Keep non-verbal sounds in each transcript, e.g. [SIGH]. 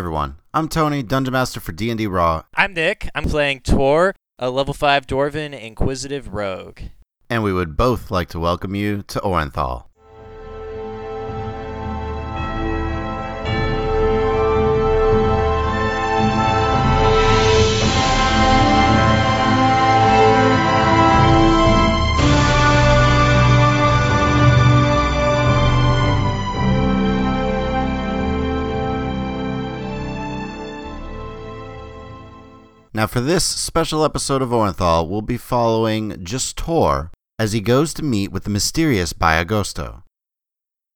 everyone, I'm Tony, Dungeon Master for D&D Raw, I'm Nick. I'm playing Tor, a level 5 Dwarven Inquisitive Rogue. and we would both like to welcome you to Orenthal. Now, for this special episode of Orenthal, we'll be following just Tor as he goes to meet with the mysterious Biagosto.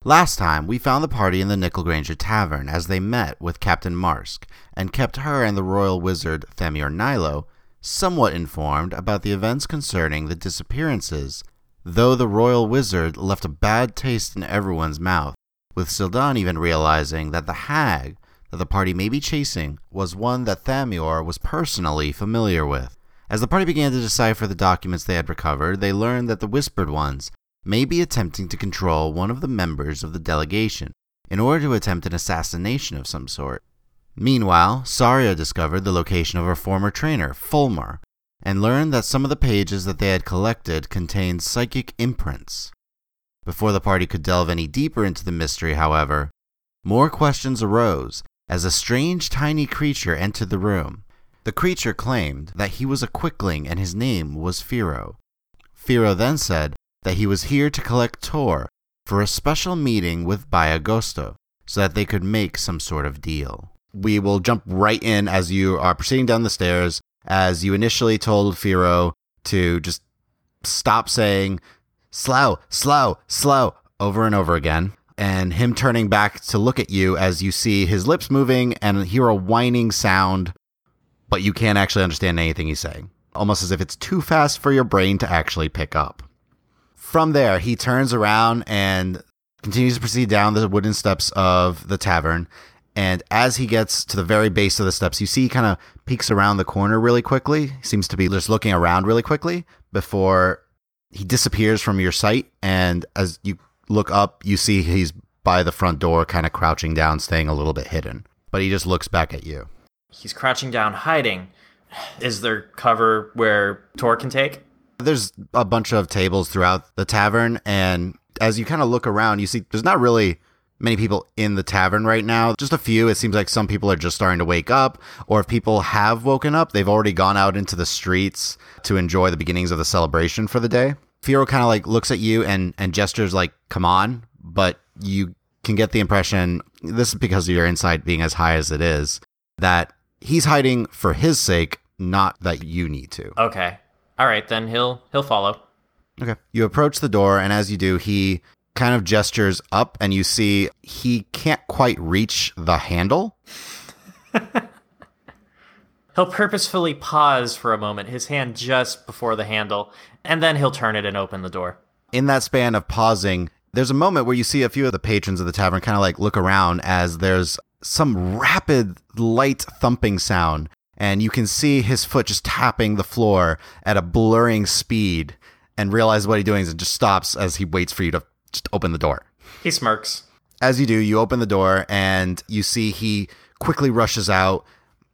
Last time, we found the party in the Nickelgranger Tavern as they met with Captain Marsk and kept her and the royal wizard Thamior Nilo somewhat informed about the events concerning the disappearances, though the royal wizard left a bad taste in everyone's mouth, with Sildan even realizing that the hag that the party may be chasing was one that Thamior was personally familiar with. As the party began to decipher the documents they had recovered, they learned that the Whispered Ones may be attempting to control one of the members of the delegation in order to attempt an assassination of some sort. Meanwhile, Saria discovered the location of her former trainer, Fulmar, and learned that some of the pages that they had collected contained psychic imprints. Before the party could delve any deeper into the mystery, however, more questions arose as a strange tiny creature entered the room. The creature claimed that he was a quickling and his name was Firo. Firo then said that he was here to collect Tor for a special meeting with Biagosto so that they could make some sort of deal. We will jump right in as you are proceeding down the stairs, as you initially told Firo to just stop saying slow, slow, slow over and over again and him turning back to look at you as you see his lips moving and hear a whining sound, but you can't actually understand anything he's saying, almost as if it's too fast for your brain to actually pick up. From there, he turns around and continues to proceed down the wooden steps of the tavern. And as he gets to the very base of the steps, you see he kind of peeks around the corner really quickly. He seems to be just looking around really quickly before he disappears from your sight. And as you look up, you see he's by the front door, kind of crouching down, staying a little bit hidden. But he just looks back at you. He's crouching down, hiding. Is there cover where Tor can take? There's a bunch of tables throughout the tavern, and as you kind of look around, you see there's not really many people in the tavern right now. Just a few. It seems like some people are just starting to wake up, or if people have woken up, they've already gone out into the streets to enjoy the beginnings of the celebration for the day. Firo kind of like looks at you and and gestures like "come on," but you can get the impression this is because of your insight being as high as it is that he's hiding for his sake, not that you need to. Okay. All right, then he'll he'll follow. Okay. You approach the door, and as you do, he kind of gestures up, and you see he can't quite reach the handle. [LAUGHS] He'll purposefully pause for a moment, his hand just before the handle, and then he'll turn it and open the door. In that span of pausing, there's a moment where you see a few of the patrons of the tavern kind of like look around as there's some rapid, light thumping sound, and you can see his foot just tapping the floor at a blurring speed, and realize what he's doing is it just stops as he waits for you to just open the door. He smirks. As you do, you open the door and you see he quickly rushes out.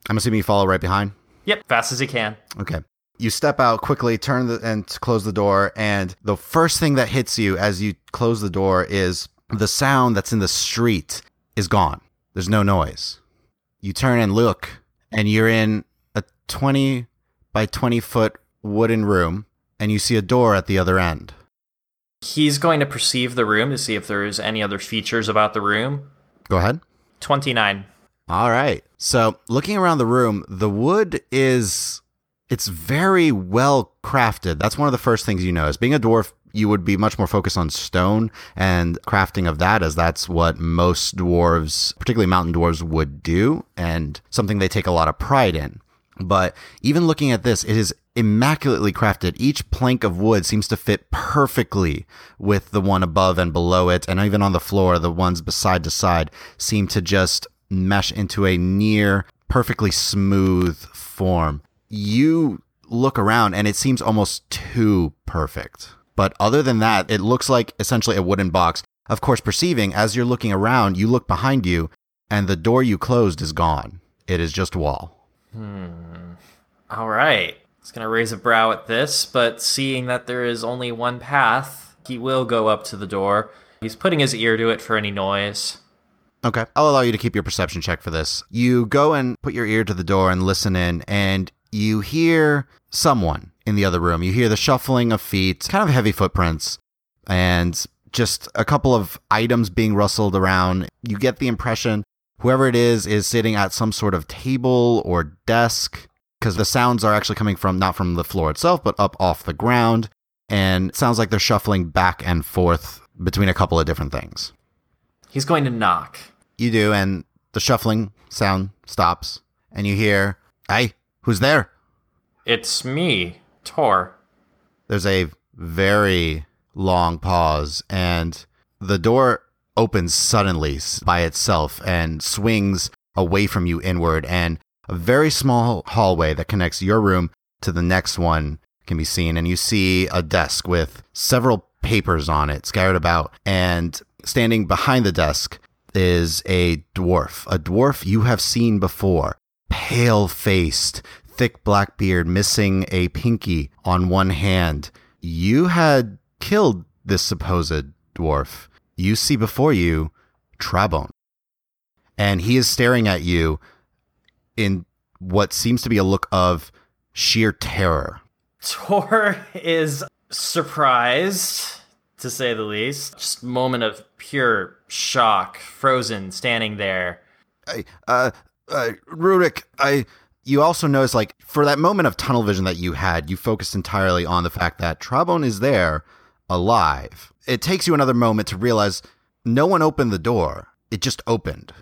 I'm assuming you follow right behind. Yep, fast as he can. Okay. You step out quickly, turn the, and close the door, and the first thing that hits you as you close the door is the sound that's in the street is gone. There's no noise. You turn and look, and you're in a 20 by 20 foot wooden room, and you see a door at the other end. He's going to perceive the room to see if there's any other features about the room. Go ahead. 29. All right. So, looking around the room, the wood is it's very well crafted. That's one of the first things you notice. Being a dwarf, you would be much more focused on stone and crafting of that as that's what most dwarves, particularly mountain dwarves would do and something they take a lot of pride in. But even looking at this, it is immaculately crafted. Each plank of wood seems to fit perfectly with the one above and below it. And even on the floor, the ones beside to side seem to just mesh into a near perfectly smooth form. You look around and it seems almost too perfect. But other than that, it looks like essentially a wooden box. Of course, perceiving as you're looking around, you look behind you and the door you closed is gone. It is just wall. Hmm. All right. He's going to raise a brow at this, but seeing that there is only one path, he will go up to the door. He's putting his ear to it for any noise. Okay. I'll allow you to keep your perception check for this. You go and put your ear to the door and listen in, and you hear someone in the other room. You hear the shuffling of feet, kind of heavy footprints, and just a couple of items being rustled around. You get the impression whoever it is is sitting at some sort of table or desk because the sounds are actually coming from not from the floor itself, but up off the ground. And sounds like they're shuffling back and forth between a couple of different things. He's going to knock. You do, and the shuffling sound stops, and you hear, Hey, who's there? It's me, Tor. There's a very long pause, and the door opens suddenly by itself and swings away from you inward, and a very small hallway that connects your room to the next one can be seen. And you see a desk with several papers on it scattered about, and standing behind the desk is a dwarf, a dwarf you have seen before, pale faced, thick black beard, missing a pinky on one hand. You had killed this supposed dwarf. You see before you Trabon. And he is staring at you in what seems to be a look of sheer terror. Tor is surprised, to say the least. Just moment of pure shock, frozen, standing there. I, uh, uh, Rurik, I. You also notice, like, for that moment of tunnel vision that you had, you focused entirely on the fact that Trabon is there, alive. It takes you another moment to realize no one opened the door. It just opened.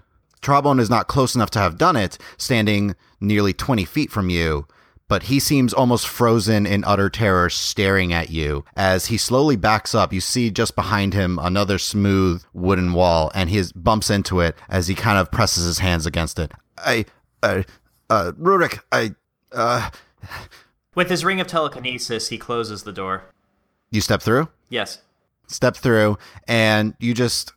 Trabon is not close enough to have done it, standing nearly 20 feet from you, but he seems almost frozen in utter terror, staring at you. As he slowly backs up, you see just behind him another smooth wooden wall, and he bumps into it as he kind of presses his hands against it. I, uh, uh, Rurik, I, uh, With his ring of telekinesis, he closes the door. you step through? Yes. step through and you just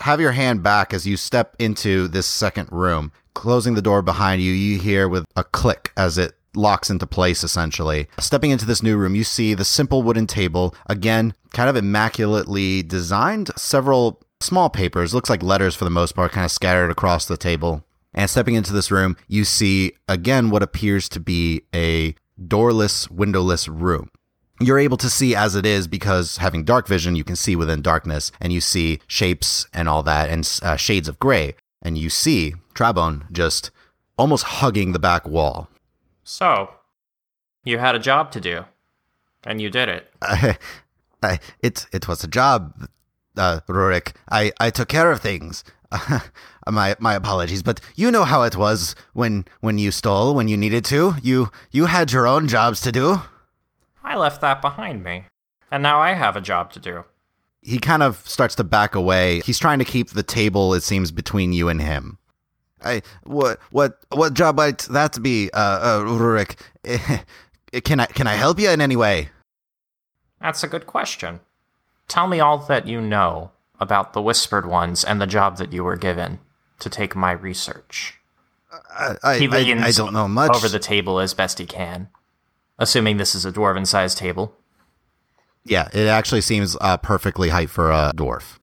have your hand back as you step into this second room. Closing the door behind you, you hear with a click as it locks into place essentially. Stepping into this new room, you see the simple wooden table, again, kind of immaculately designed, several small papers, looks like letters for the most part, kind of scattered across the table. And stepping into this room, you see again what appears to be a doorless, windowless room you're able to see as it is because having dark vision, you can see within darkness and you see shapes and all that and uh, shades of gray. And you see Trabon just almost hugging the back wall. So, you had a job to do, and you did it. I, [LAUGHS] I, it, it was a job, uh, Rurik. I, I took care of things. [LAUGHS] my, my apologies, but you know how it was when, when you stole, when you needed to. You, you had your own jobs to do. I left that behind me, and now I have a job to do. he kind of starts to back away. He's trying to keep the table, it seems, between you and him. I what what what job might that be, uh, uh Rurik? can I can I help you in any way? That's a good question. Tell me all that you know about the Whispered Ones and the job that you were given to take my research. I I, He I, leans I don't know much. over the table as best he can, assuming this is a dwarven sized table. Yeah, it actually seems uh, perfectly height for a dwarf.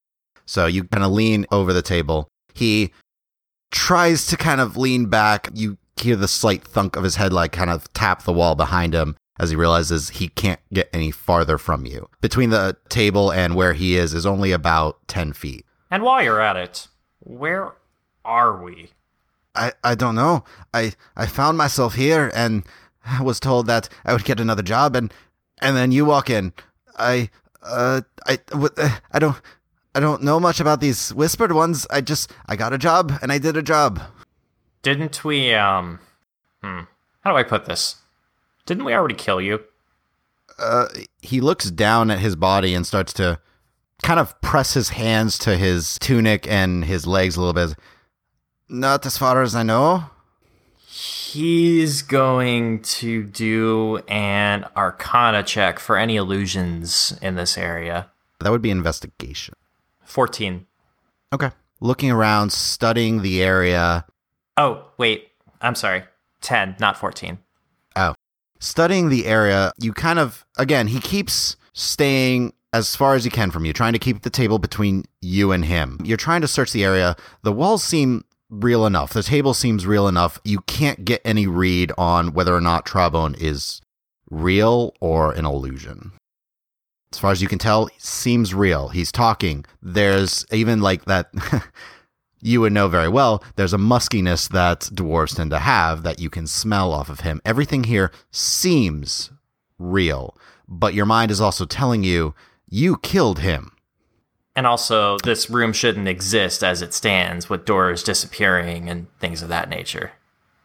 So you kind of lean over the table. He tries to kind of lean back. You hear the slight thunk of his head, like kind of tap the wall behind him as he realizes he can't get any farther from you. Between the table and where he is is only about 10 feet. And while you're at it, where are we? I, I don't know. I, I found myself here and I was told that I would get another job and and then you walk in. I uh I w- uh, I don't I don't know much about these whispered ones. I just I got a job and I did a job. Didn't we, um. Hmm. How do I put this? Didn't we already kill you? Uh he looks down at his body and starts to kind of press his hands to his tunic and his legs a little bit. Not as far as I know. He's going to do an arcana check for any illusions in this area. That would be investigation. 14. Okay. looking around, studying the area, Oh, wait. I'm sorry. 10, not 14. Oh. studying the area, you kind of again, he keeps staying as far as he can from you, trying to keep the table between you and him. You're trying to search the area. The walls seem real enough. The table seems real enough. You can't get any read on whether or not Trabone is real or an illusion. As far as you can tell, seems real. He's talking. There's even like that [LAUGHS] you would know very well, there's a muskiness that dwarves tend to have that you can smell off of him. Everything here seems real, but your mind is also telling you you killed him. And also, this room shouldn't exist as it stands with doors disappearing and things of that nature.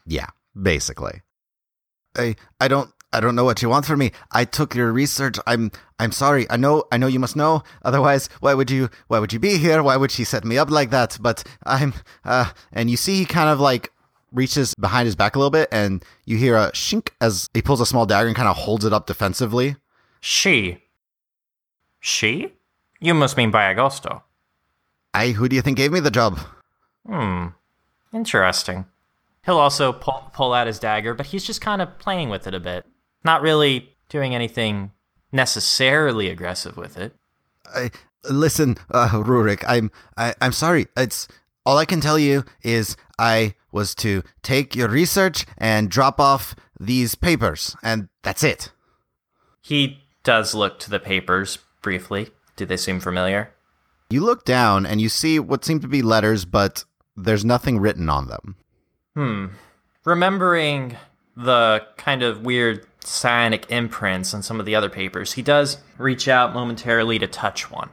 Yeah, basically. I I don't I don't know what you want from me. I took your research. I'm I'm sorry. I know I know you must know. Otherwise, why would you why would you be here? Why would she set me up like that? But I'm uh and you see he kind of like reaches behind his back a little bit and you hear a shink as he pulls a small dagger and kind of holds it up defensively. She. She? You must mean Bai Agosto. I who do you think gave me the job? Hmm. Interesting. He'll also pull, pull out his dagger, but he's just kind of playing with it a bit. Not really doing anything necessarily aggressive with it. I listen, uh, Rurik. I'm I, I'm sorry. It's all I can tell you is I was to take your research and drop off these papers, and that's it. He does look to the papers briefly. Do they seem familiar? You look down and you see what seem to be letters, but there's nothing written on them. Hmm. Remembering the kind of weird psionic imprints on some of the other papers, he does reach out momentarily to touch one.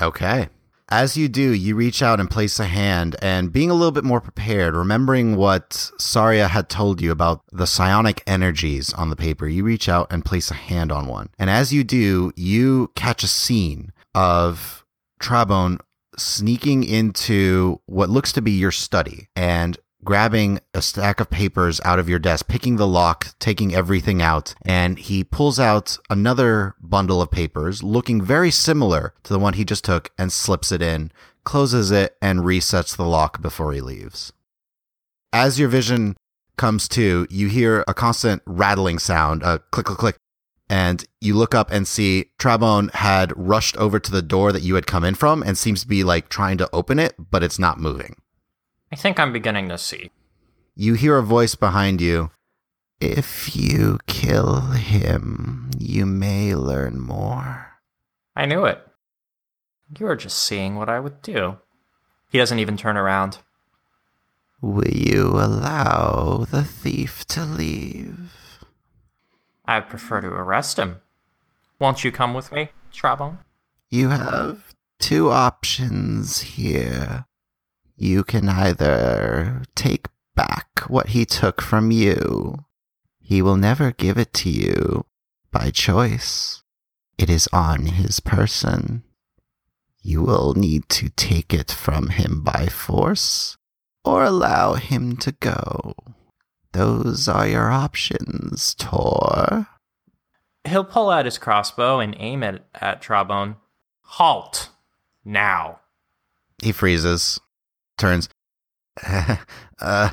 Okay. As you do, you reach out and place a hand, and being a little bit more prepared, remembering what Saria had told you about the psionic energies on the paper, you reach out and place a hand on one. And as you do, you catch a scene of Trabone sneaking into what looks to be your study and grabbing a stack of papers out of your desk, picking the lock, taking everything out, and he pulls out another bundle of papers looking very similar to the one he just took and slips it in, closes it, and resets the lock before he leaves. As your vision comes to, you hear a constant rattling sound, a click, click, click, and you look up and see Trabone had rushed over to the door that you had come in from and seems to be like trying to open it, but it's not moving. I think I'm beginning to see. You hear a voice behind you. If you kill him, you may learn more. I knew it. You were just seeing what I would do. He doesn't even turn around. Will you allow the thief to leave? I'd prefer to arrest him. Won't you come with me, Trabon? You have two options here. You can either take back what he took from you. He will never give it to you by choice. It is on his person. You will need to take it from him by force or allow him to go. Those are your options, Tor. He'll pull out his crossbow and aim it at Trabone. Halt! Now. He freezes, turns. [LAUGHS] uh,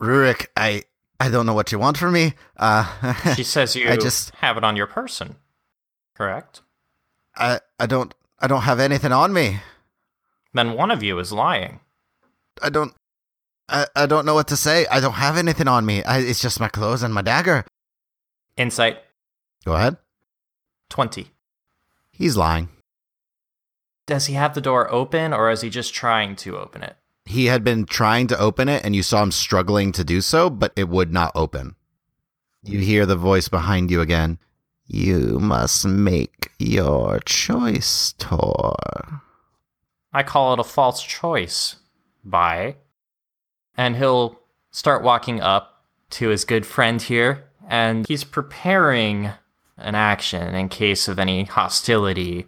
Rurik, I I don't know what you want from me. Uh, [LAUGHS] She says you I just have it on your person. Correct? I I don't I don't have anything on me. Then one of you is lying. I don't I, I don't know what to say. I don't have anything on me. I, it's just my clothes and my dagger. Insight Go ahead. 20. He's lying. Does he have the door open or is he just trying to open it? He had been trying to open it and you saw him struggling to do so, but it would not open. You hear the voice behind you again. You must make your choice, Tor. I call it a false choice. Bye. And he'll start walking up to his good friend here, and he's preparing an action in case of any hostility.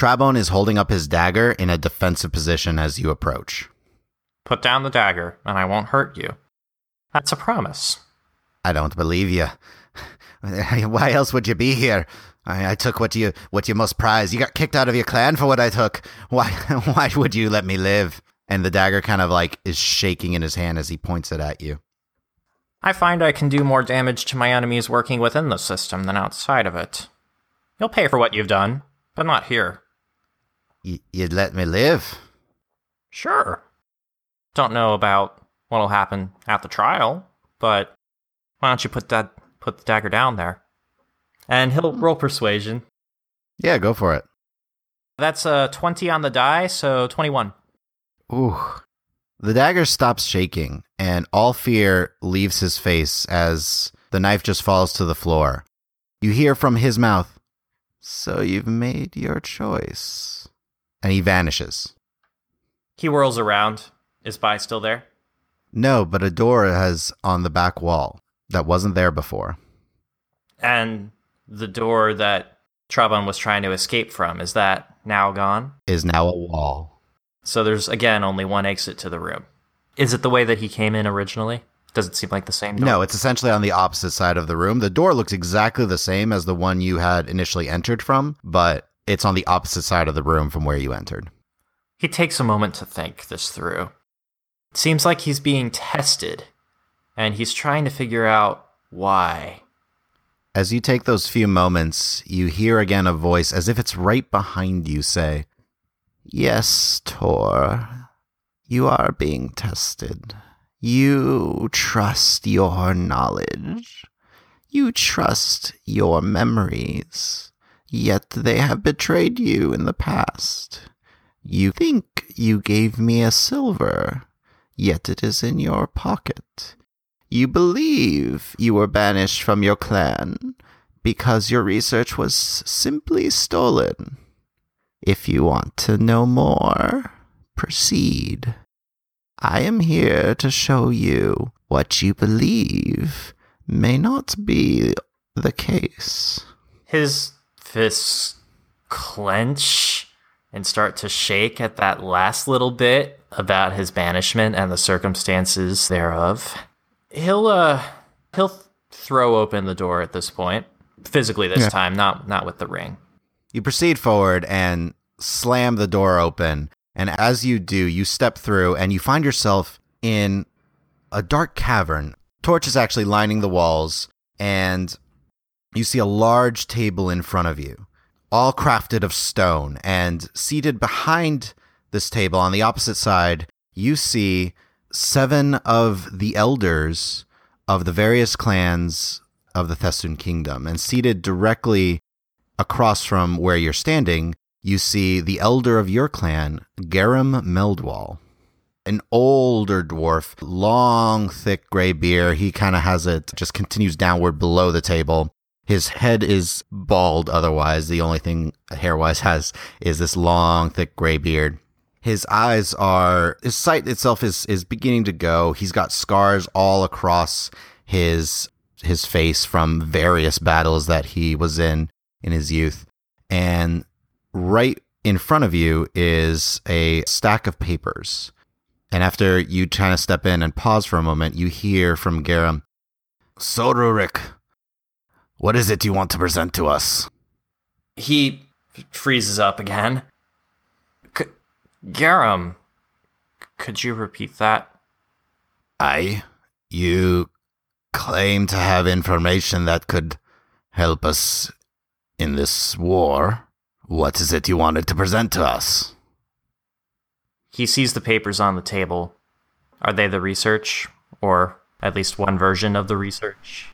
Trabone is holding up his dagger in a defensive position as you approach. Put down the dagger, and I won't hurt you. That's a promise. I don't believe you. [LAUGHS] Why else would you be here? I, I took what you what you most prize. You got kicked out of your clan for what I took. Why [LAUGHS] why would you let me live? And the dagger kind of like is shaking in his hand as he points it at you. I find I can do more damage to my enemies working within the system than outside of it. You'll pay for what you've done, but not here. Y- you'd let me live? Sure. Don't know about what'll happen at the trial, but why don't you put that put the dagger down there? And he'll roll persuasion. Yeah, go for it. That's a 20 on the die, so 21. Ooh. The dagger stops shaking, and all fear leaves his face as the knife just falls to the floor. You hear from his mouth, So you've made your choice. And he vanishes. He whirls around. Is Bai still there? No, but a door has on the back wall that wasn't there before. And the door that Traban was trying to escape from, is that now gone? Is now a wall. So there's again only one exit to the room. Is it the way that he came in originally? Does it seem like the same door? No, it's essentially on the opposite side of the room. The door looks exactly the same as the one you had initially entered from, but it's on the opposite side of the room from where you entered. He takes a moment to think this through. It seems like he's being tested, and he's trying to figure out why. As you take those few moments, you hear again a voice as if it's right behind you say, Yes, Tor, you are being tested. You trust your knowledge. You trust your memories. Yet they have betrayed you in the past. You think you gave me a silver, yet it is in your pocket. You believe you were banished from your clan because your research was simply stolen. If you want to know more, proceed. I am here to show you what you believe may not be the case. His fists clench and start to shake at that last little bit about his banishment and the circumstances thereof. He'll uh he'll th- throw open the door at this point. Physically this Yeah. time, not not with the ring. You proceed forward and slam the door open. And as you do, you step through and you find yourself in a dark cavern. Torches actually lining the walls, and you see a large table in front of you, all crafted of stone. And seated behind this table on the opposite side, you see seven of the elders of the various clans of the Thessun kingdom. And seated directly across from where you're standing, you see the elder of your clan, Garum Meldwall. An older dwarf, long, thick gray beard. He kind of has it, just continues downward below the table. His head is bald, otherwise, the only thing hair wise has is this long, thick gray beard. His eyes are, his sight itself is, is beginning to go. He's got scars all across his, his face from various battles that he was in in his youth. And right in front of you is a stack of papers. And after you kind of step in and pause for a moment, you hear from Garum, So, Rurik, what is it you want to present to us? He freezes up again. C- Garum, could you repeat that? I, you claim to have information that could help us in this war. What is it you wanted to present to us? He sees the papers on the table. Are they the research, or at least one version of the research?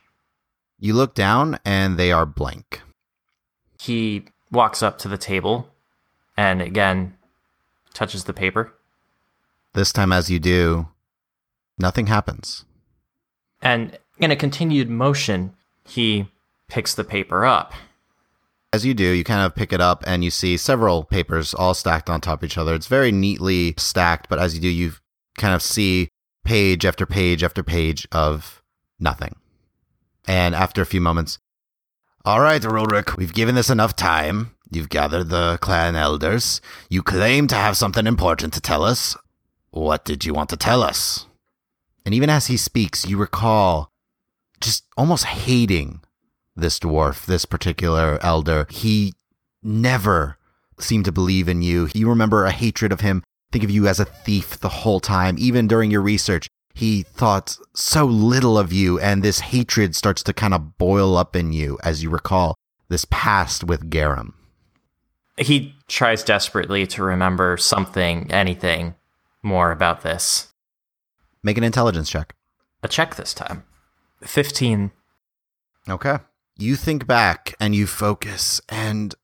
You look down and they are blank. He walks up to the table and again touches the paper. This time, as you do, nothing happens. And in a continued motion, he picks the paper up. As you do, you kind of pick it up and you see several papers all stacked on top of each other. It's very neatly stacked, but as you do, you kind of see page after page after page of nothing. And after a few moments, all right, Roderick, we've given this enough time. You've gathered the clan elders. You claim to have something important to tell us. What did you want to tell us? And even as he speaks, you recall just almost hating this dwarf, this particular elder. He never seemed to believe in you. You remember a hatred of him, think of you as a thief the whole time. Even during your research, he thought so little of you, and this hatred starts to kind of boil up in you as you recall this past with Garum. He tries desperately to remember something, anything more about this. Make an intelligence check. A check this time. 15. Okay. You think back and you focus and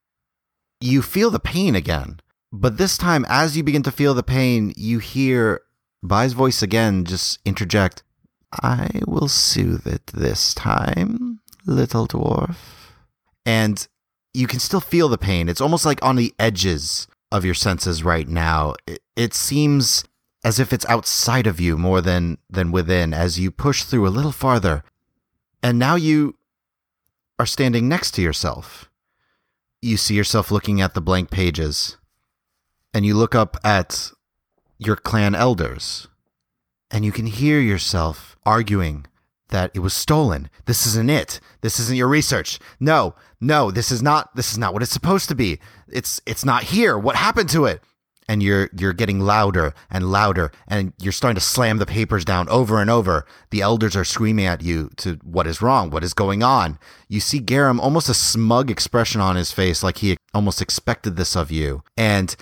you feel the pain again. But this time, as you begin to feel the pain, you hear Bai's voice again just interject, I will soothe it this time, little dwarf. And you can still feel the pain. It's almost like on the edges of your senses right now. It, it seems as if it's outside of you more than than within as you push through a little farther. And now you are standing next to yourself. You see yourself looking at the blank pages. And you look up at your clan elders. And you can hear yourself arguing that it was stolen. This isn't it. This isn't your research. No, no, this is not this is not what it's supposed to be. It's it's not here. What happened to it? And you're you're getting louder and louder and you're starting to slam the papers down over and over. The elders are screaming at you to what is wrong? What is going on? You see Garum almost a smug expression on his face like he almost expected this of you. And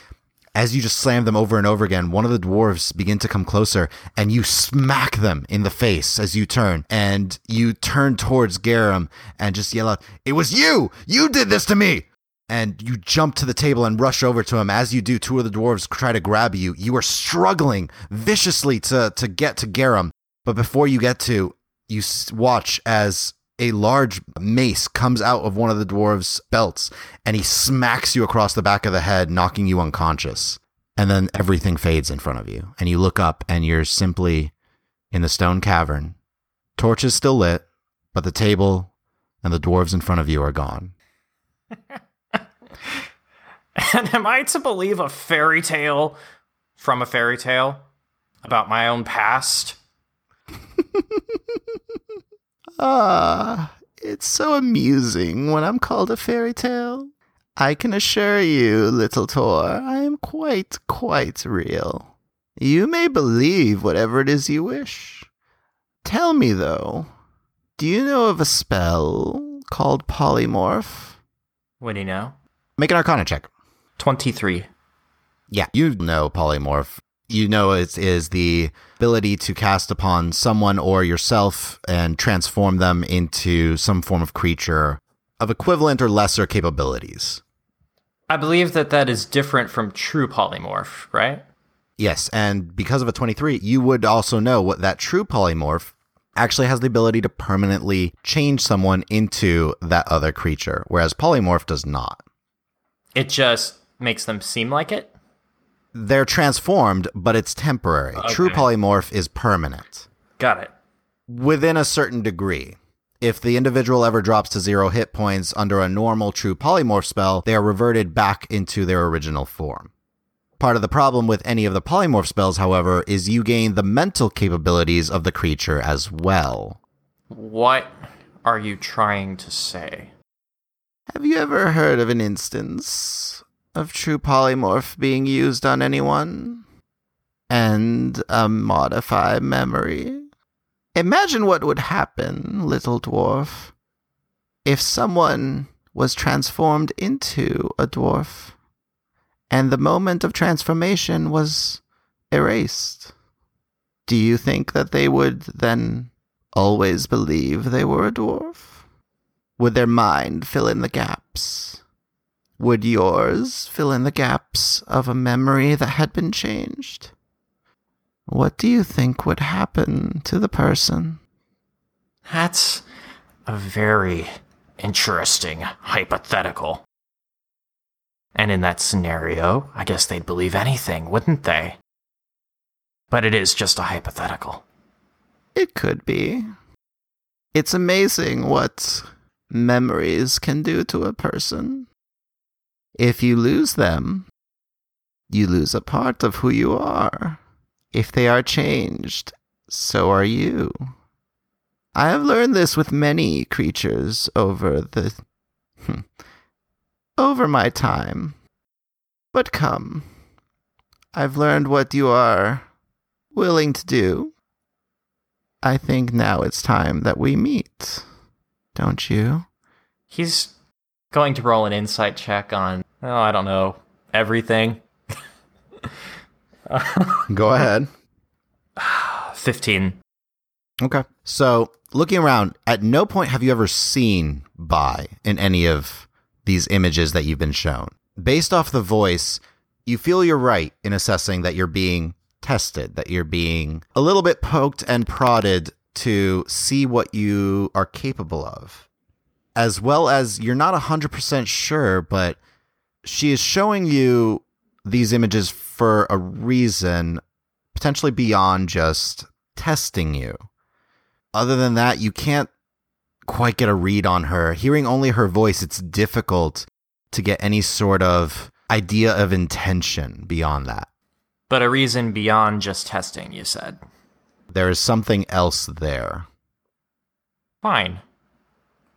as you just slam them over and over again, one of the dwarves begin to come closer and you smack them in the face as you turn and you turn towards Garum and just yell out, It was you! You did this to me! And you jump to the table and rush over to him. As you do, two of the dwarves try to grab you. You are struggling viciously to, to get to Garum. But before you get to, you watch as a large mace comes out of one of the dwarves' belts and he smacks you across the back of the head, knocking you unconscious. And then everything fades in front of you. And you look up and you're simply in the stone cavern. Torch is still lit, but the table and the dwarves in front of you are gone. [LAUGHS] and am I to believe a fairy tale from a fairy tale about my own past? [LAUGHS] Ah, it's so amusing when I'm called a fairy tale. I can assure you, little Tor, I am quite, quite real. You may believe whatever it is you wish. Tell me, though, do you know of a spell called polymorph? What do you know? Make an arcana check. 23. Yeah, you know polymorph you know it is the ability to cast upon someone or yourself and transform them into some form of creature of equivalent or lesser capabilities. I believe that that is different from true polymorph, right? Yes, and because of a 23, you would also know what that true polymorph actually has the ability to permanently change someone into that other creature, whereas polymorph does not. It just makes them seem like it? They're transformed, but it's temporary. Okay. True polymorph is permanent. Got it. Within a certain degree. If the individual ever drops to zero hit points under a normal true polymorph spell, they are reverted back into their original form. Part of the problem with any of the polymorph spells, however, is you gain the mental capabilities of the creature as well. What are you trying to say? Have you ever heard of an instance of true polymorph being used on anyone and a modify memory. Imagine what would happen, little dwarf, if someone was transformed into a dwarf and the moment of transformation was erased. Do you think that they would then always believe they were a dwarf? Would their mind fill in the gaps? Would yours fill in the gaps of a memory that had been changed? What do you think would happen to the person? That's a very interesting hypothetical. And in that scenario, I guess they'd believe anything, wouldn't they? But it is just a hypothetical. It could be. It's amazing what memories can do to a person. If you lose them, you lose a part of who you are. If they are changed, so are you. I have learned this with many creatures over the. Hmm, over my time. But come. I've learned what you are willing to do. I think now it's time that we meet. Don't you? He's going to roll an insight check on, oh, I don't know, everything. [LAUGHS] Go ahead. [SIGHS] 15. Okay. So, looking around, at no point have you ever seen Bai in any of these images that you've been shown. Based off the voice, you feel you're right in assessing that you're being tested, that you're being a little bit poked and prodded to see what you are capable of. As well as you're not 100% sure, but she is showing you these images for a reason, potentially beyond just testing you. Other than that, you can't quite get a read on her. Hearing only her voice, it's difficult to get any sort of idea of intention beyond that. But a reason beyond just testing, you said. There is something else there. Fine.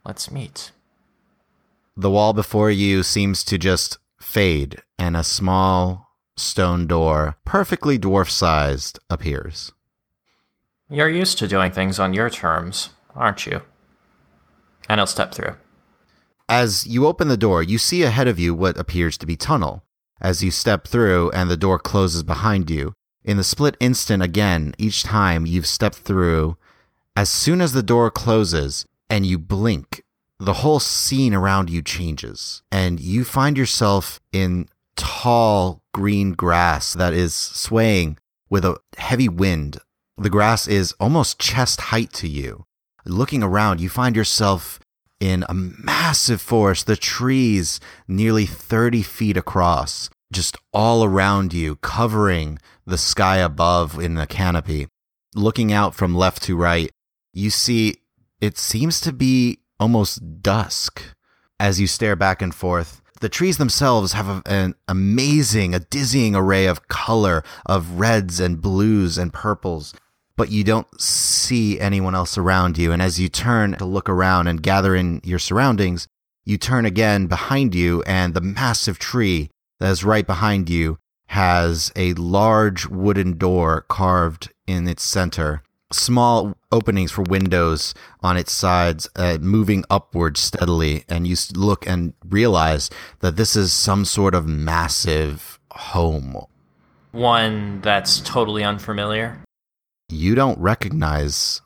Let's meet. The wall before you seems to just fade, and a small stone door, perfectly dwarf sized, appears. You're used to doing things on your terms, aren't you? And he'll step through. As you open the door, you see ahead of you what appears to be tunnel. As you step through and the door closes behind you, in the split instant again, each time you've stepped through, as soon as the door closes and you blink, the whole scene around you changes, and you find yourself in tall green grass that is swaying with a heavy wind. The grass is almost chest height to you. Looking around, you find yourself in a massive forest, the trees nearly 30 feet across, just all around you, covering the sky above in a canopy. Looking out from left to right, you see it seems to be almost dusk as you stare back and forth. The trees themselves have a, an amazing, a dizzying array of color of reds and blues and purples, but you don't see anyone else around you. And as you turn to look around and gather in your surroundings, you turn again behind you, and the massive tree that is right behind you has a large wooden door carved in its center small openings for windows on its sides, uh, moving upward steadily. And you look and realize that this is some sort of massive home. One that's totally unfamiliar. You don't recognize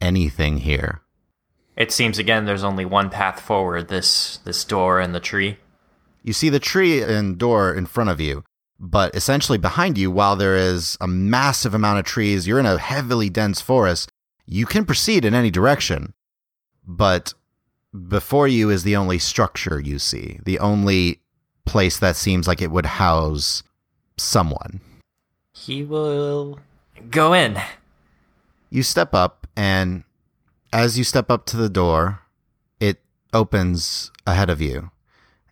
anything here. It seems again there's only one path forward this this door and the tree. You see the tree and door in front of you, but essentially, behind you, while there is a massive amount of trees, you're in a heavily dense forest. You can proceed in any direction, but before you is the only structure you see, the only place that seems like it would house someone. He will go in. You step up, and as you step up to the door, it opens ahead of you,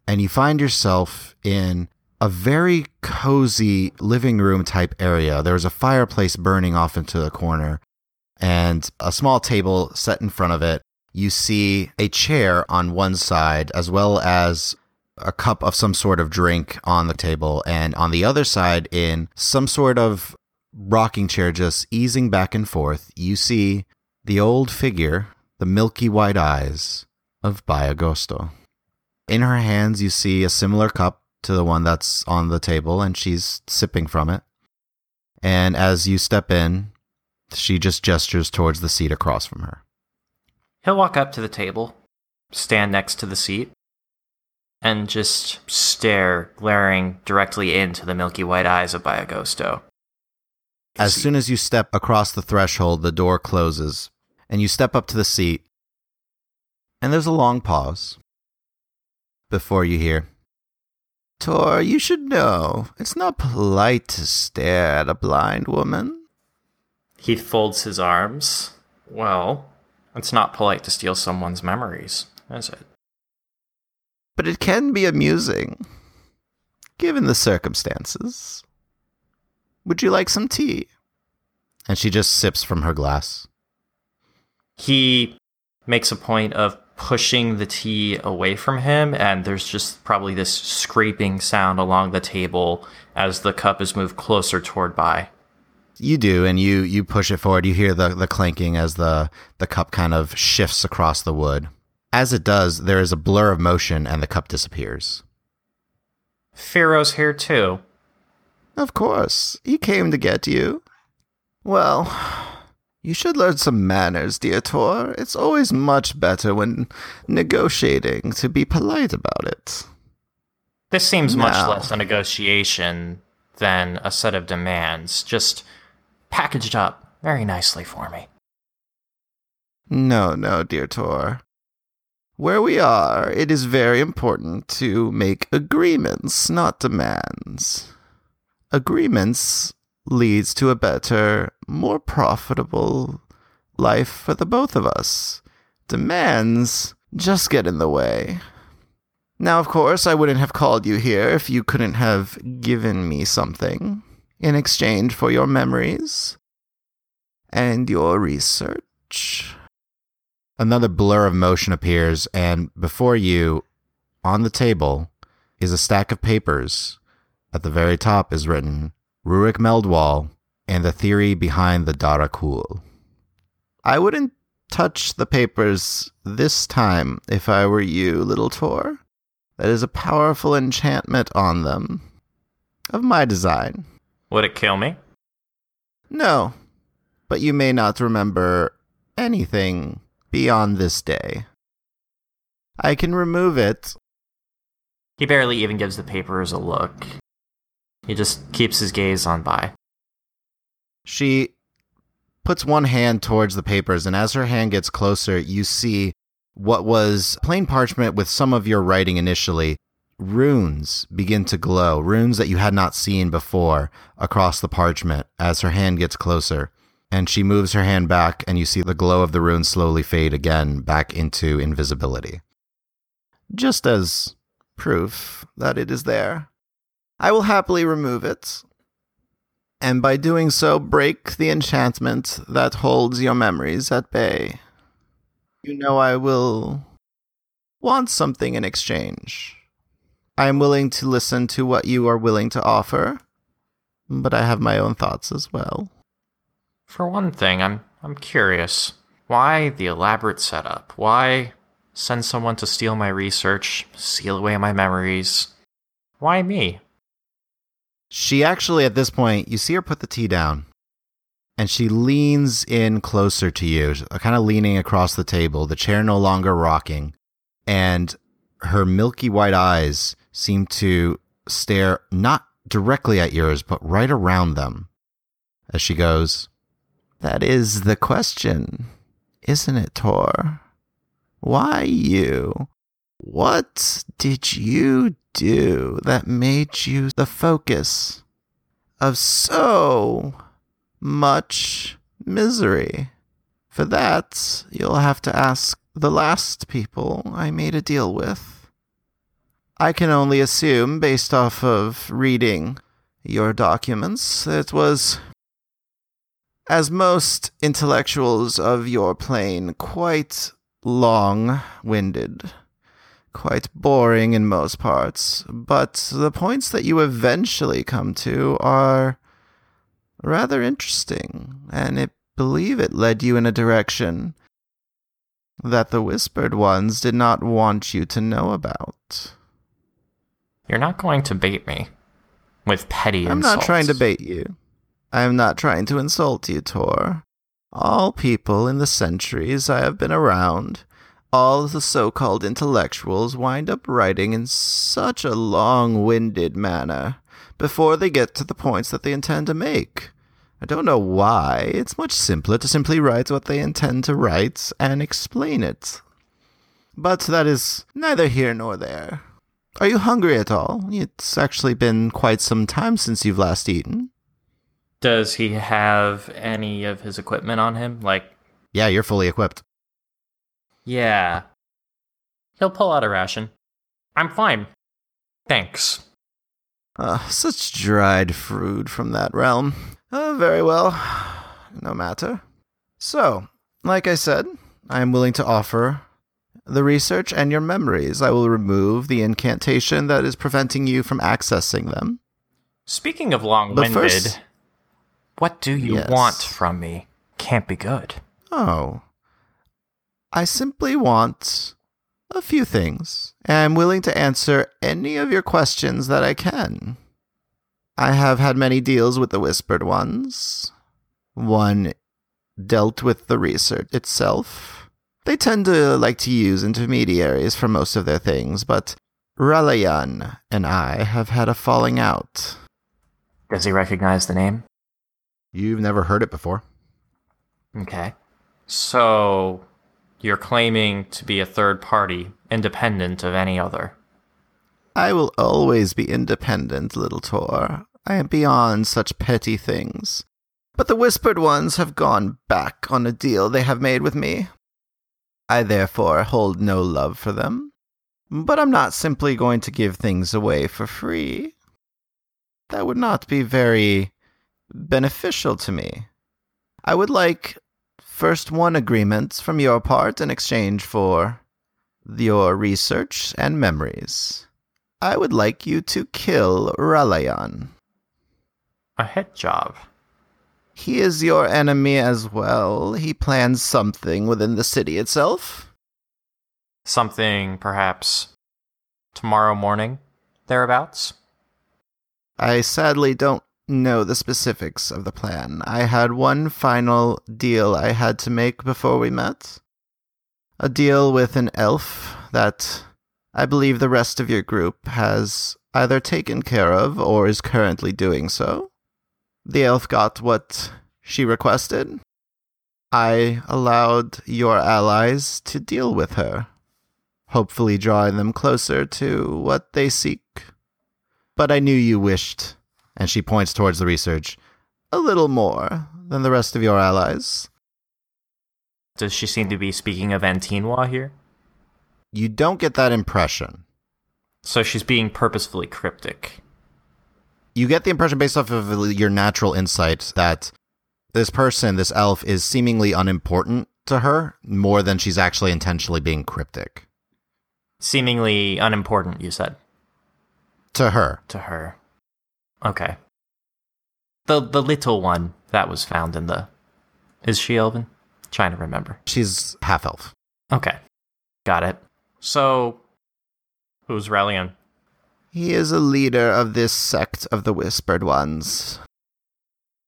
and you find yourself in a very cozy living room type area. There's a fireplace burning off into the corner and a small table set in front of it. You see a chair on one side as well as a cup of some sort of drink on the table. And on the other side, in some sort of rocking chair, just easing back and forth, you see the old figure, the milky white eyes of Bai Agosto. In her hands, you see a similar cup to the one that's on the table and she's sipping from it. And as you step in, she just gestures towards the seat across from her. He'll walk up to the table, stand next to the seat, and just stare, glaring directly into the milky white eyes of Bai Agosto. As soon as you step across the threshold, the door closes, and you step up to the seat, and there's a long pause before you hear, Tor, you should know, it's not polite to stare at a blind woman. He folds his arms. Well, it's not polite to steal someone's memories, is it? But it can be amusing, given the circumstances. Would you like some tea? And she just sips from her glass. He makes a point of pushing the tea away from him, and there's just probably this scraping sound along the table as the cup is moved closer toward Bai. You do, and you you push it forward. You hear the the clanking as the the cup kind of shifts across the wood. As it does, there is a blur of motion, and the cup disappears. Firo's here too. Of course, he came to get you. Well, you should learn some manners, dear Tor. It's always much better when negotiating to be polite about it. This seems much less a negotiation than a set of demands, just packaged up very nicely for me. No, no, dear Tor. Where we are, it is very important to make agreements, not demands. Agreements leads to a better, more profitable life for the both of us. Demands just get in the way. Now, of course, I wouldn't have called you here if you couldn't have given me something in exchange for your memories and your research. Another blur of motion appears, and before you, on the table, is a stack of papers. At the very top is written Rurik Meldwall and the theory behind the Darakul. I wouldn't touch the papers this time if I were you, little Tor. That is a powerful enchantment on them. Of my design. Would it kill me? No, but you may not remember anything beyond this day. I can remove it. He barely even gives the papers a look. He just keeps his gaze on Bai. She puts one hand towards the papers, and as her hand gets closer, you see what was plain parchment with some of your writing initially. Runes begin to glow, runes that you had not seen before across the parchment as her hand gets closer. And she moves her hand back, and you see the glow of the runes slowly fade again back into invisibility. Just as proof that it is there. I will happily remove it, and by doing so, break the enchantment that holds your memories at bay. You know I will want something in exchange. I am willing to listen to what you are willing to offer, but I have my own thoughts as well. For one thing, I'm I'm curious. Why the elaborate setup? Why send someone to steal my research, seal away my memories? Why me? She actually, at this point, you see her put the tea down, and she leans in closer to you, uh, kind of leaning across the table, the chair no longer rocking, and her milky white eyes seem to stare not directly at yours, but right around them. As she goes, That is the question, isn't it, Tor? Why you? What did you do that made you the focus of so much misery? For that, you'll have to ask the last people I made a deal with. I can only assume, based off of reading your documents, it was, as most intellectuals of your plane, quite long winded quite boring in most parts, but the points that you eventually come to are rather interesting, and I believe it led you in a direction that the Whispered Ones did not want you to know about. You're not going to bait me with petty insults. I'm insults. not trying to bait you. I am not trying to insult you, Tor. All people in the centuries I have been around, all the so called intellectuals wind up writing in such a long winded manner before they get to the points that they intend to make. I don't know why. It's much simpler to simply write what they intend to write and explain it. But that is neither here nor there. Are you hungry at all? It's actually been quite some time since you've last eaten. Does he have any of his equipment on him? Like, Yeah, you're fully equipped. Yeah. He'll pull out a ration. I'm fine. Thanks. Uh, such dried fruit from that realm. Uh, very well. No matter. So, like I said, I am willing to offer the research and your memories. I will remove the incantation that is preventing you from accessing them. Speaking of long winded, first- what do you Yes. want from me? Can't be good. Oh. I simply want a few things. and I'm willing to answer any of your questions that I can. I have had many deals with the Whispered Ones. One dealt with the research itself. They tend to like to use intermediaries for most of their things, but Relayan and I have had a falling out. Does he recognize the name? You've never heard it before. Okay. So, you're claiming to be a third party, independent of any other. I will always be independent, little Tor. I am beyond such petty things. But the Whispered Ones have gone back on a deal they have made with me. I therefore hold no love for them. But I'm not simply going to give things away for free. That would not be very beneficial to me. I would like first one agreement from your part in exchange for your research and memories. I would like you to kill Ralayan. A hit job. He is your enemy as well. He plans something within the city itself. Something perhaps tomorrow morning, thereabouts? I sadly don't know the specifics of the plan. I had one final deal I had to make before we met. A deal with an elf that I believe the rest of your group has either taken care of or is currently doing so. The elf got what she requested. I allowed your allies to deal with her, hopefully drawing them closer to what they seek. But I knew you wished, and she points towards the research, a little more than the rest of your allies. Does she seem to be speaking of Antinwa here? You don't get that impression. So she's being purposefully cryptic. You get the impression based off of your natural insight that this person, this elf, is seemingly unimportant to her more than she's actually intentionally being cryptic. Seemingly unimportant, you said, To her. to her. Okay. The the little one that was found in the Is she Elven? Trying to remember. She's half elf. Okay. Got it. So who's Relian? He is a leader of this sect of the Whispered Ones.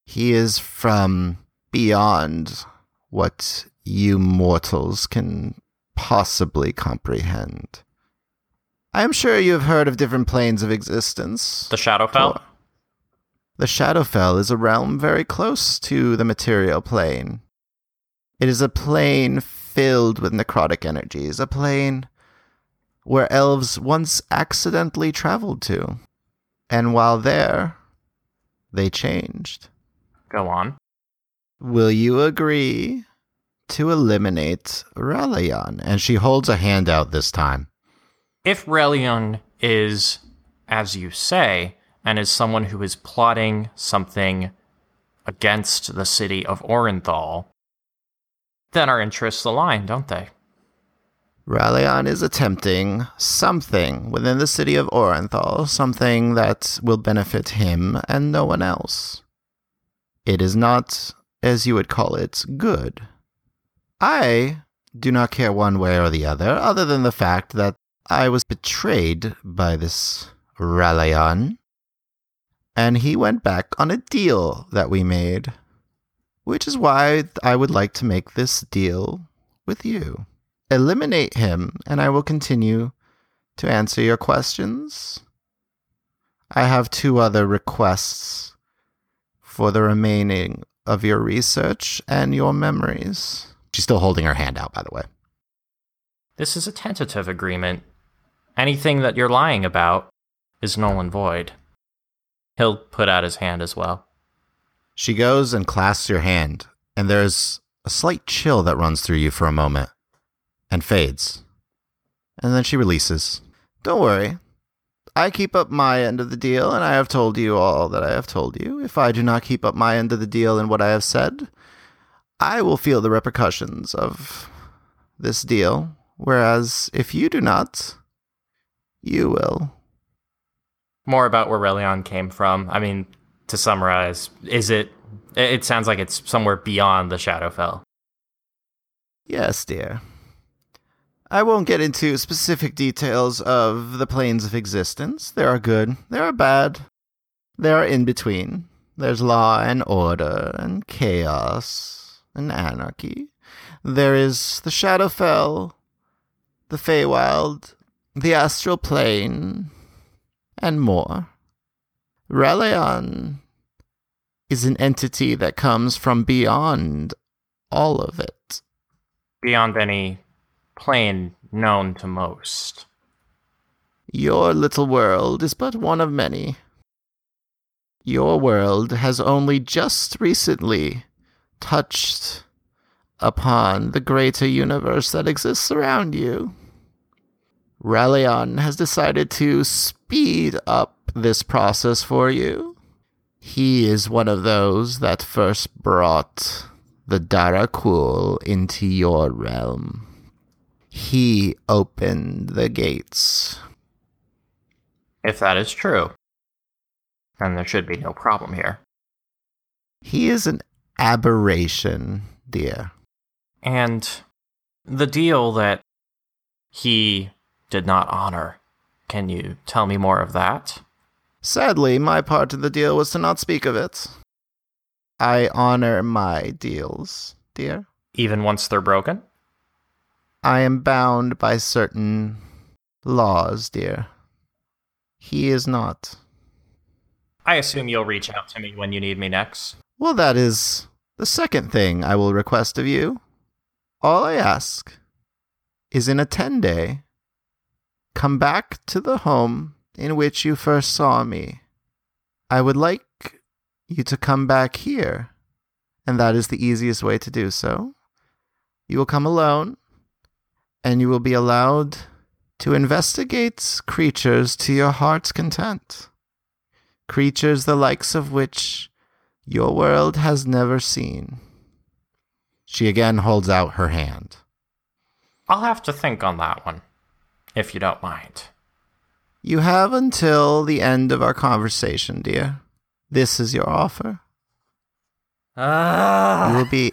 He is from beyond what you mortals can possibly comprehend. I am sure you have heard of different planes of existence. The Shadowfell? The Shadowfell is a realm very close to the material plane. It is a plane filled with necrotic energies, a plane where elves once accidentally traveled to. And while there, they changed. Go on. Will you agree to eliminate Ralayan? And she holds a hand out this time. If Relion is, as you say, and is someone who is plotting something against the city of Orenthal, then our interests align, don't they? Ralayan is attempting something within the city of Orenthal, something that will benefit him and no one else. It is not, as you would call it, good. I do not care one way or the other, other than the fact that I was betrayed by this Ralayan, and he went back on a deal that we made, which is why I would like to make this deal with you eliminate him, and I will continue to answer your questions. I have two other requests for the remaining of your research and your memories. She's still holding her hand out, by the way. This is a tentative agreement. Anything that you're lying about is null and void. He'll put out his hand as well. She goes and clasps your hand, and there's a slight chill that runs through you for a moment and fades. And then she releases. Don't worry. I keep up my end of the deal, and I have told you all that I have told you. If I do not keep up my end of the deal and what I have said, I will feel the repercussions of this deal, whereas if you do not, you will. More about where Relion came from. I mean, to summarize, is it? It sounds like it's somewhere beyond the Shadowfell. Yes, dear. I won't get into specific details of the planes of existence. There are good, there are bad, there are in between. There's law and order, and chaos, and anarchy. There is the Shadowfell, the Feywild, the Astral Plane, and more. Relion is an entity that comes from beyond all of it. Beyond any plane known to most. Your little world is but one of many. Your world has only just recently touched upon the greater universe that exists around you. Relion has decided to speed up this process for you. He is one of those that first brought the Darakul into your realm. He opened the gates. If that is true, then there should be no problem here. He is an aberration, dear. And the deal that he did not honor, can you tell me more of that? Sadly, my part of the deal was to not speak of it. I honor my deals, dear. Even once they're broken? I am bound by certain laws, dear. He is not. I assume you'll reach out to me when you need me next. Well, that is the second thing I will request of you. All I ask is in a 10 day, come back to the home in which you first saw me. I would like you to come back here, and that is the easiest way to do so. You will come alone, and you will be allowed to investigate creatures to your heart's content. Creatures the likes of which your world has never seen. She again holds out her hand. I'll have to think on that one, if you don't mind. You have until the end of our conversation, dear. This is your offer. Ah. You will be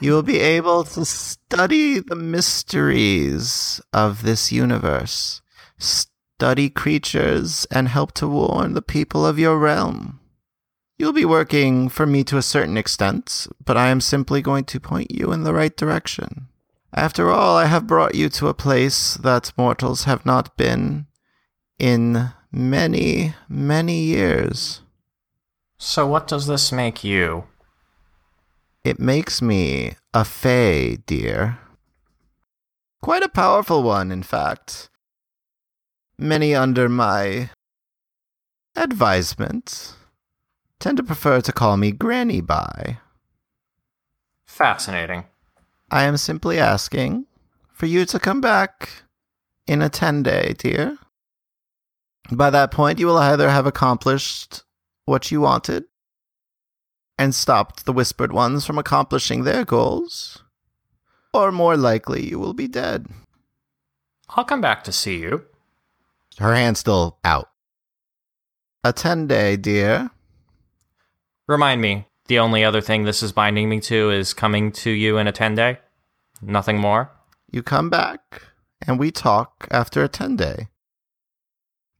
you will be able to study the mysteries of this universe, study creatures, and help to warn the people of your realm. You'll be working for me to a certain extent, but I am simply going to point you in the right direction. After all, I have brought you to a place that mortals have not been in many, many years. so, what does this make you? It makes me a Fae, dear. Quite a powerful one, in fact. Many under my advisement tend to prefer to call me Granny Bai. Fascinating. I am simply asking for you to come back in a 10 day, dear. By that point, you will either have accomplished what you wanted and stopped the Whispered Ones from accomplishing their goals, or more likely, you will be dead. I'll come back to see you. Her hand's still out. A 10 day, dear. Remind me, the only other thing this is binding me to is coming to you in a 10 day? Nothing more? You come back, and we talk after a 10 day.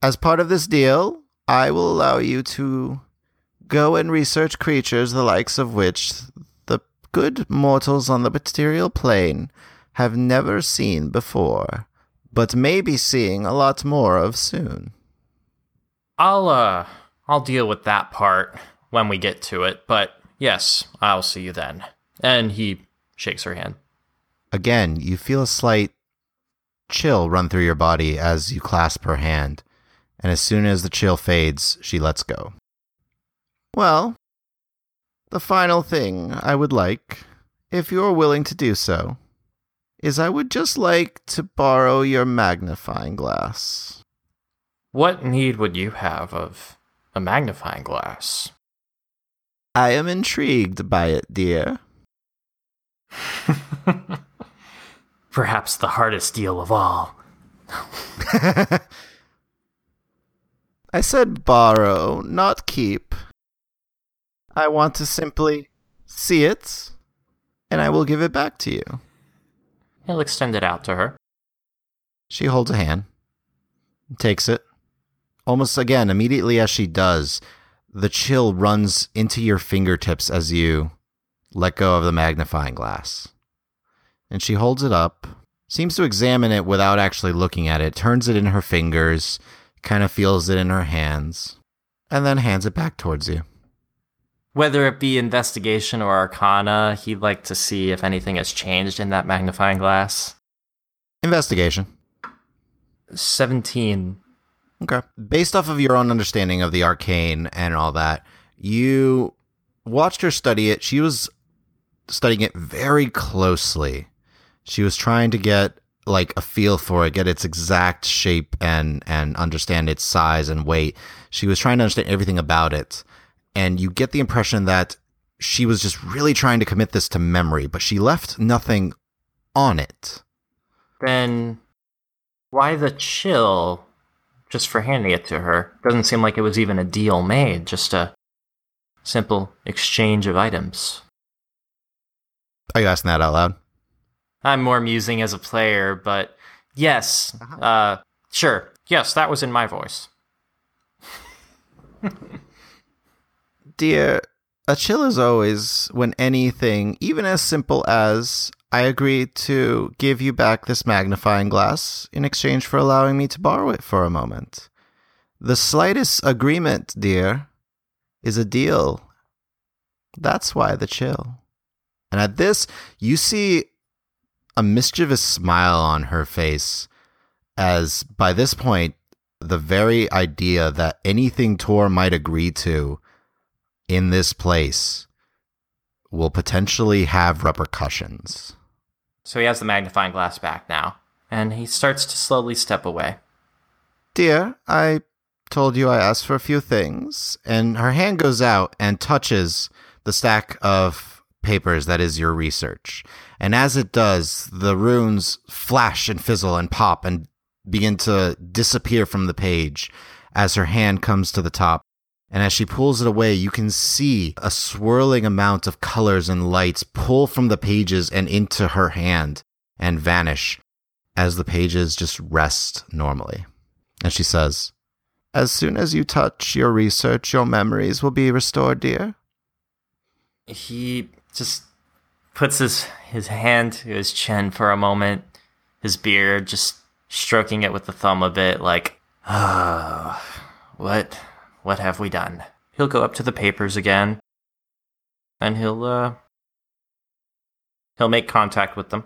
As part of this deal, I will allow you to go and research creatures the likes of which the good mortals on the material plane have never seen before, but may be seeing a lot more of soon. I'll, uh, I'll deal with that part when we get to it, but yes, I'll see you then. And he shakes her hand. Again, you feel a slight chill run through your body as you clasp her hand, and as soon as the chill fades, she lets go. Well, the final thing I would like, if you're willing to do so, is I would just like to borrow your magnifying glass. What need would you have of a magnifying glass? I am intrigued by it, dear. [LAUGHS] Perhaps the hardest deal of all. [LAUGHS] I said borrow, not keep. I want to simply see it, and I will give it back to you. He'll extend it out to her. She holds a hand, takes it. Almost again, immediately as she does, the chill runs into your fingertips as you let go of the magnifying glass. And she holds it up, seems to examine it without actually looking at it, turns it in her fingers, kind of feels it in her hands, and then hands it back towards you. Whether it be investigation or arcana, he'd like to see if anything has changed in that magnifying glass. Investigation. 17. Okay. Based off of your own understanding of the arcane and all that, you watched her study it. She was studying it very closely. She was trying to get like a feel for it, get its exact shape and and understand its size and weight. She was trying to understand everything about it. And you get the impression that she was just really trying to commit this to memory, but she left nothing on it. Then why the chill just for handing it to her? Doesn't seem like it was even a deal made, just a simple exchange of items. Are you asking that out loud? I'm more musing as a player, but yes, uh, sure. Yes, that was in my voice. Dear, a chill is always when anything, even as simple as I agree to give you back this magnifying glass in exchange for allowing me to borrow it for a moment. The slightest agreement, dear, is a deal. That's why the chill. And at this, you see a mischievous smile on her face, as by this point, the very idea that anything Tor might agree to in this place will potentially have repercussions. So he has the magnifying glass back now, and he starts to slowly step away. Dear, I told you I asked for a few things, and her hand goes out and touches the stack of papers that is your research. And as it does, the runes flash and fizzle and pop and begin to disappear from the page as her hand comes to the top. And as she pulls it away, you can see a swirling amount of colors and lights pull from the pages and into her hand and vanish as the pages just rest normally. And she says, As soon as you touch your research, your memories will be restored, dear. He just puts his, his hand to his chin for a moment, his beard just stroking it with the thumb a bit, like, ah, what what have we done? He'll go up to the papers again, and he'll uh he'll make contact with them.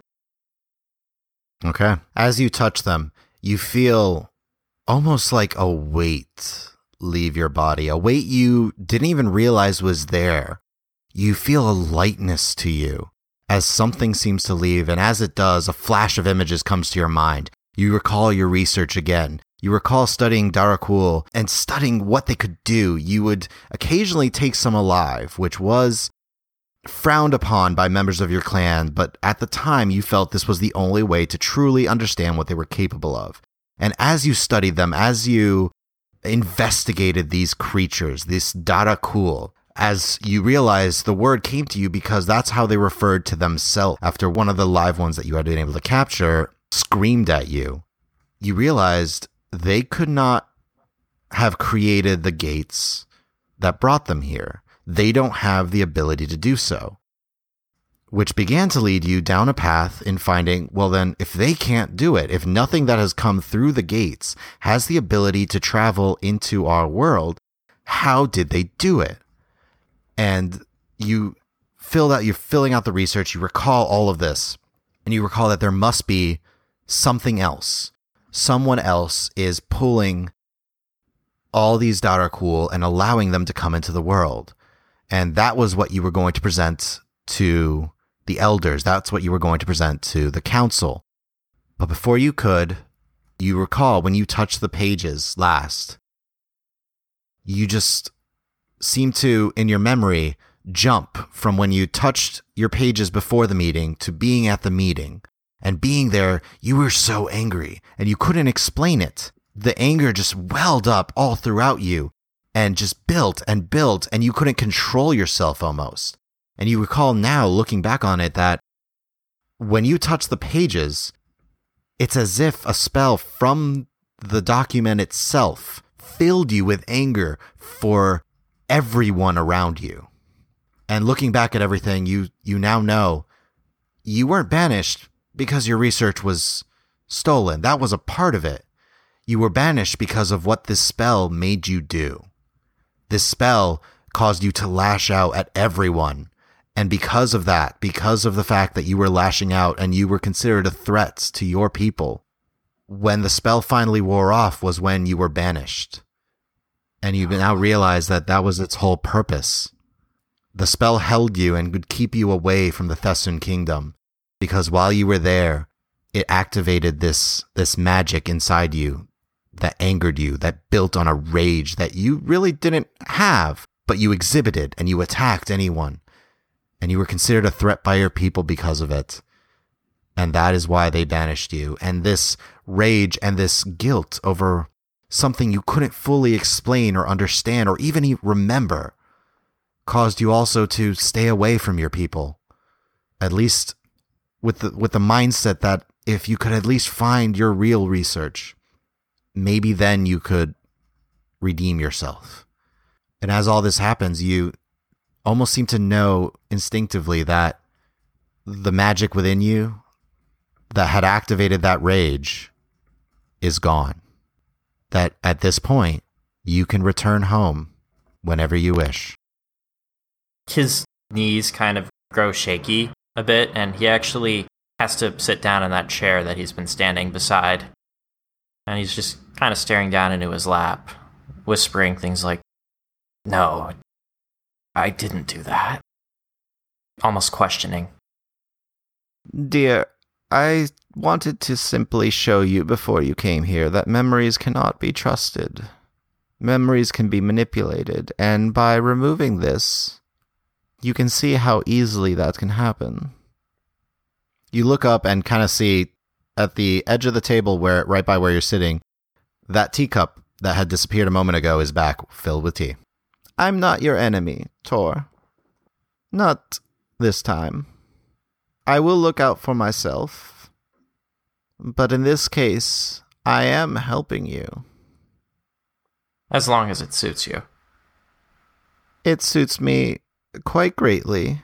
Okay. As you touch them, you feel almost like a weight leave your body, a weight you didn't even realize was there. You feel a lightness to you as something seems to leave, and as it does, a flash of images comes to your mind. You recall your research again. You recall studying Darakul and studying what they could do. You would occasionally take some alive, which was frowned upon by members of your clan, but at the time you felt this was the only way to truly understand what they were capable of. And as you studied them, as you investigated these creatures, this Darakul, as you realized the word came to you because that's how they referred to themselves after one of the live ones that you had been able to capture screamed at you, you realized they could not have created the gates that brought them here. They don't have the ability to do so. Which began to lead you down a path in finding, well, then, if they can't do it, if nothing that has come through the gates has the ability to travel into our world, how did they do it? And you fill out, you're filling out the research, you recall all of this, and you recall that there must be something else someone else is pulling all these Darakul and allowing them to come into the world. And that was what you were going to present to the elders. That's what you were going to present to the council. But before you could, you recall when you touched the pages last, you just seem to, in your memory, jump from when you touched your pages before the meeting to being at the meeting And being there, you were so angry and you couldn't explain it. The anger just welled up all throughout you and just built and built, and you couldn't control yourself almost. And you recall now, looking back on it, that when you touch the pages, it's as if a spell from the document itself filled you with anger for everyone around you. And looking back at everything, you you now know you weren't banished because your research was stolen. That was a part of it. You were banished because of what this spell made you do. This spell caused you to lash out at everyone. And because of that, because of the fact that you were lashing out and you were considered a threat to your people, when the spell finally wore off was when you were banished. And you now realize that that was its whole purpose. The spell held you and would keep you away from the Thessun kingdom because while you were there, it activated this this magic inside you that angered you, that built on a rage that you really didn't have, but you exhibited and you attacked anyone. And you were considered a threat by your people because of it. And that is why they banished you. And this rage and this guilt over something you couldn't fully explain or understand or even remember caused you also to stay away from your people. At least with the with the mindset that if you could at least find your real research, maybe then you could redeem yourself. And as all this happens, you almost seem to know instinctively that the magic within you that had activated that rage is gone. That at this point, you can return home whenever you wish. His knees kind of grow shaky a bit, and he actually has to sit down in that chair that he's been standing beside. And he's just kind of staring down into his lap, whispering things like, No, I didn't do that. Almost questioning. Dear, I wanted to simply show you before you came here that memories cannot be trusted. Memories can be manipulated, and by removing this, you can see how easily that can happen. You look up and kind of see at the edge of the table where right by where you're sitting, that teacup that had disappeared a moment ago is back filled with tea. I'm not your enemy, Tor. Not this time. I will look out for myself. But in this case, I am helping you. As long as it suits you. It suits me quite greatly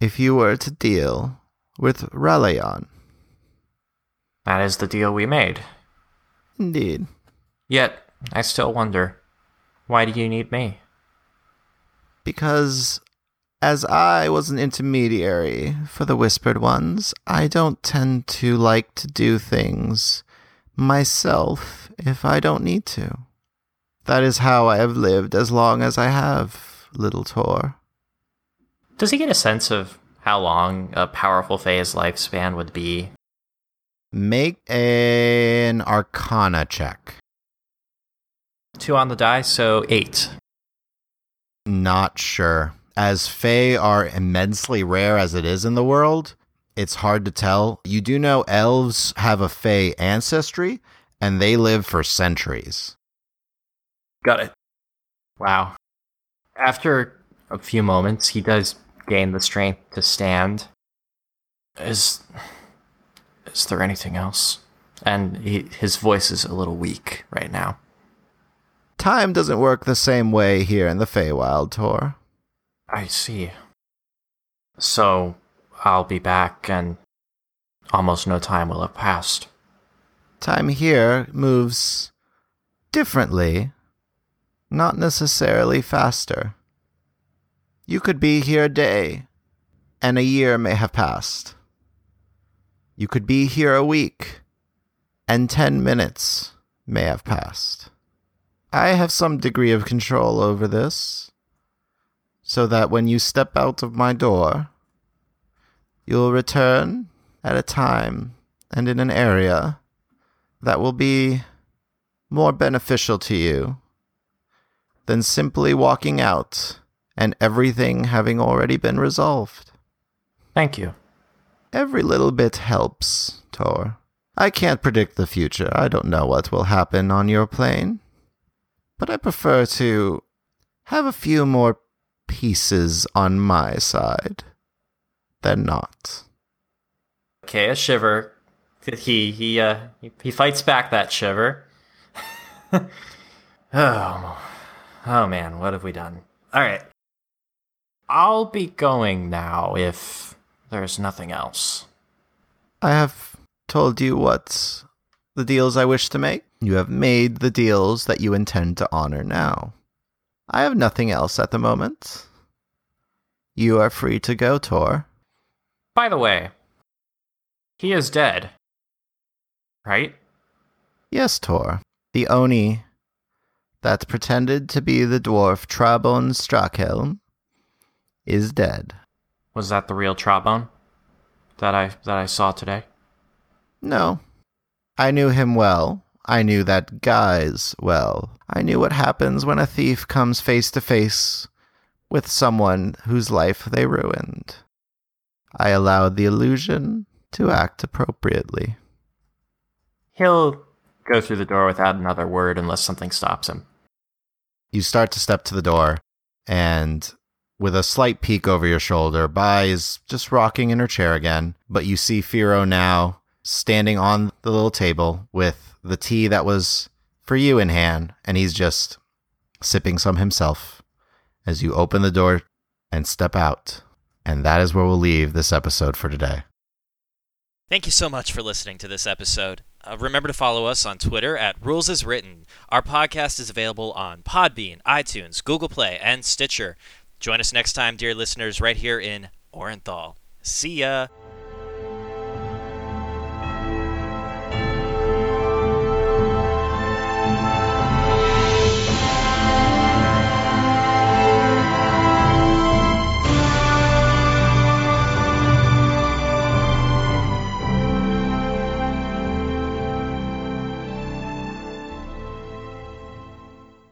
if you were to deal with Ralayan. That is the deal we made. Indeed. Yet, I still wonder why do you need me? Because as I was an intermediary for the Whispered Ones, I don't tend to like to do things myself if I don't need to. That is how I have lived as long as I have, little Tor. Does he get a sense of how long a powerful Fae's lifespan would be? Make an Arcana check. Two on the die, so eight. Not sure. As Fae are immensely rare as it is in the world, it's hard to tell. You do know elves have a Fae ancestry, and they live for centuries. Got it. Wow. After a few moments, he does gain the strength to stand. Is is there anything else? And he, his voice is a little weak right now. Time doesn't work the same way here in the Feywild, Tor. I see. So I'll be back, and almost no time will have passed. Time here moves differently, not necessarily faster. You could be here a day, and a year may have passed. You could be here a week, and ten minutes may have passed. I have some degree of control over this, so that when you step out of my door, you'll return at a time and in an area that will be more beneficial to you than simply walking out and everything having already been resolved. Thank you. Every little bit helps, Tor. I can't predict the future. I don't know what will happen on your plane. But I prefer to have a few more pieces on my side than not. Okay, a shiver. He he uh he, he fights back that shiver. [LAUGHS] oh, oh man, what have we done? All right, I'll be going now if there's nothing else. I have told you what the deals I wish to make. You have made the deals that you intend to honor now. I have nothing else at the moment. You are free to go, Tor. By the way, he is dead. Right? Yes, Tor. The Oni that pretended to be the dwarf Trabon Strakhelm is dead. Was that the real Trabone that I that I saw today? No. I knew him well. I knew that guys well. I knew what happens when a thief comes face to face with someone whose life they ruined. I allowed the illusion to act appropriately. He'll go through the door without another word unless something stops him. You start to step to the door, and with a slight peek over your shoulder, Bai is just rocking in her chair again. But you see Firo now standing on the little table with the tea that was for you in hand, and he's just sipping some himself as you open the door and step out. And that is where we'll leave this episode for today. Thank you so much for listening to this episode. Uh, remember to follow us on Twitter at Rules as Written. Our podcast is available on Podbean, iTunes, Google Play, and Stitcher. Join us next time, dear listeners, right here in Orenthal. See ya!